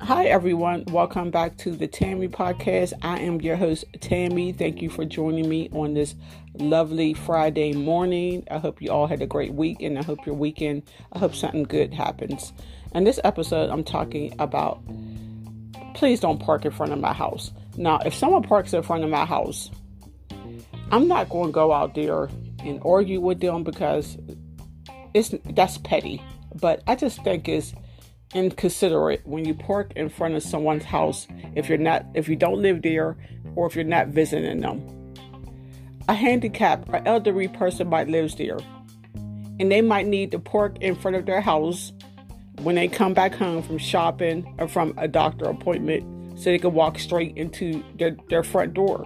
Hi, everyone. Welcome back to the Tammy Podcast. I am your host, Tammy. Thank you for joining me on this lovely Friday morning. I hope you all had a great week and I hope your weekend, I hope something good happens. In this episode, I'm talking about please don't park in front of my house. Now, if someone parks in front of my house, I'm not going to go out there and argue with them because it's that's petty. But I just think it's inconsiderate when you park in front of someone's house if you're not if you don't live there or if you're not visiting them. A handicapped or elderly person might live there and they might need to park in front of their house when they come back home from shopping or from a doctor appointment so they can walk straight into their, their front door.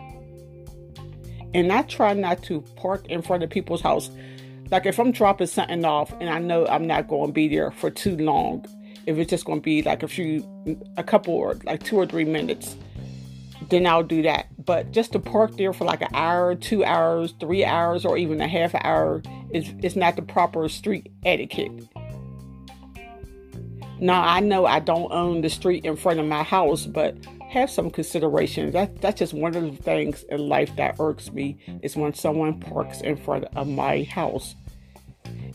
And I try not to park in front of people's house. Like if I'm dropping something off and I know I'm not going to be there for too long, if it's just going to be like a few, a couple or like two or three minutes, then I'll do that. But just to park there for like an hour, two hours, three hours, or even a half hour is, is not the proper street etiquette. Now I know I don't own the street in front of my house, but have some consideration. That that's just one of the things in life that irks me is when someone parks in front of my house.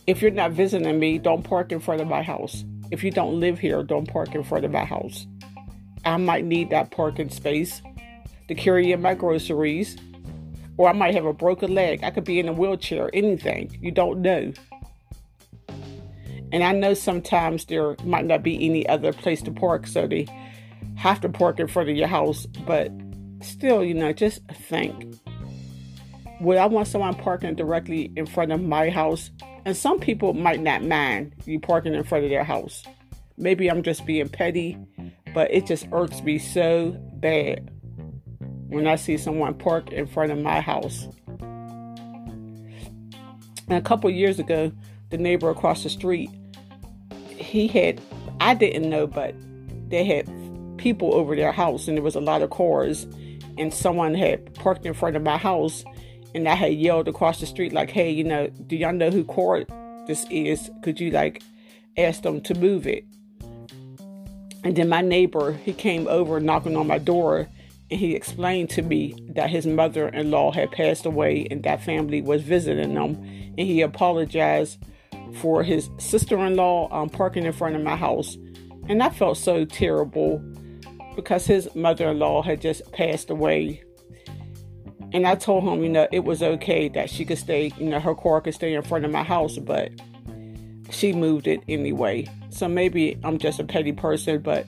If you're not visiting me, don't park in front of my house. If you don't live here, don't park in front of my house. I might need that parking space to carry in my groceries, or I might have a broken leg. I could be in a wheelchair, anything. You don't know. And I know sometimes there might not be any other place to park, so they have to park in front of your house. But still, you know, just think would I want someone parking directly in front of my house? And some people might not mind you parking in front of their house. Maybe I'm just being petty, but it just irks me so bad when I see someone park in front of my house. And a couple years ago, the neighbor across the street, he had, I didn't know, but they had people over their house and there was a lot of cars and someone had parked in front of my house and I had yelled across the street like, "Hey, you know, do y'all know who court this is? Could you like ask them to move it?" And then my neighbor, he came over knocking on my door and he explained to me that his mother-in-law had passed away and that family was visiting them and he apologized for his sister-in-law um, parking in front of my house and i felt so terrible because his mother-in-law had just passed away and I told him, you know, it was okay that she could stay, you know, her car could stay in front of my house, but she moved it anyway. So maybe I'm just a petty person, but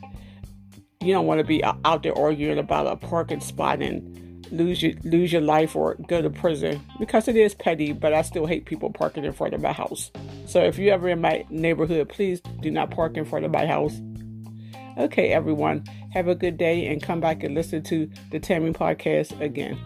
you don't want to be out there arguing about a parking spot and lose your lose your life or go to prison because it is petty. But I still hate people parking in front of my house. So if you're ever in my neighborhood, please do not park in front of my house. Okay, everyone, have a good day and come back and listen to the Tammy podcast again.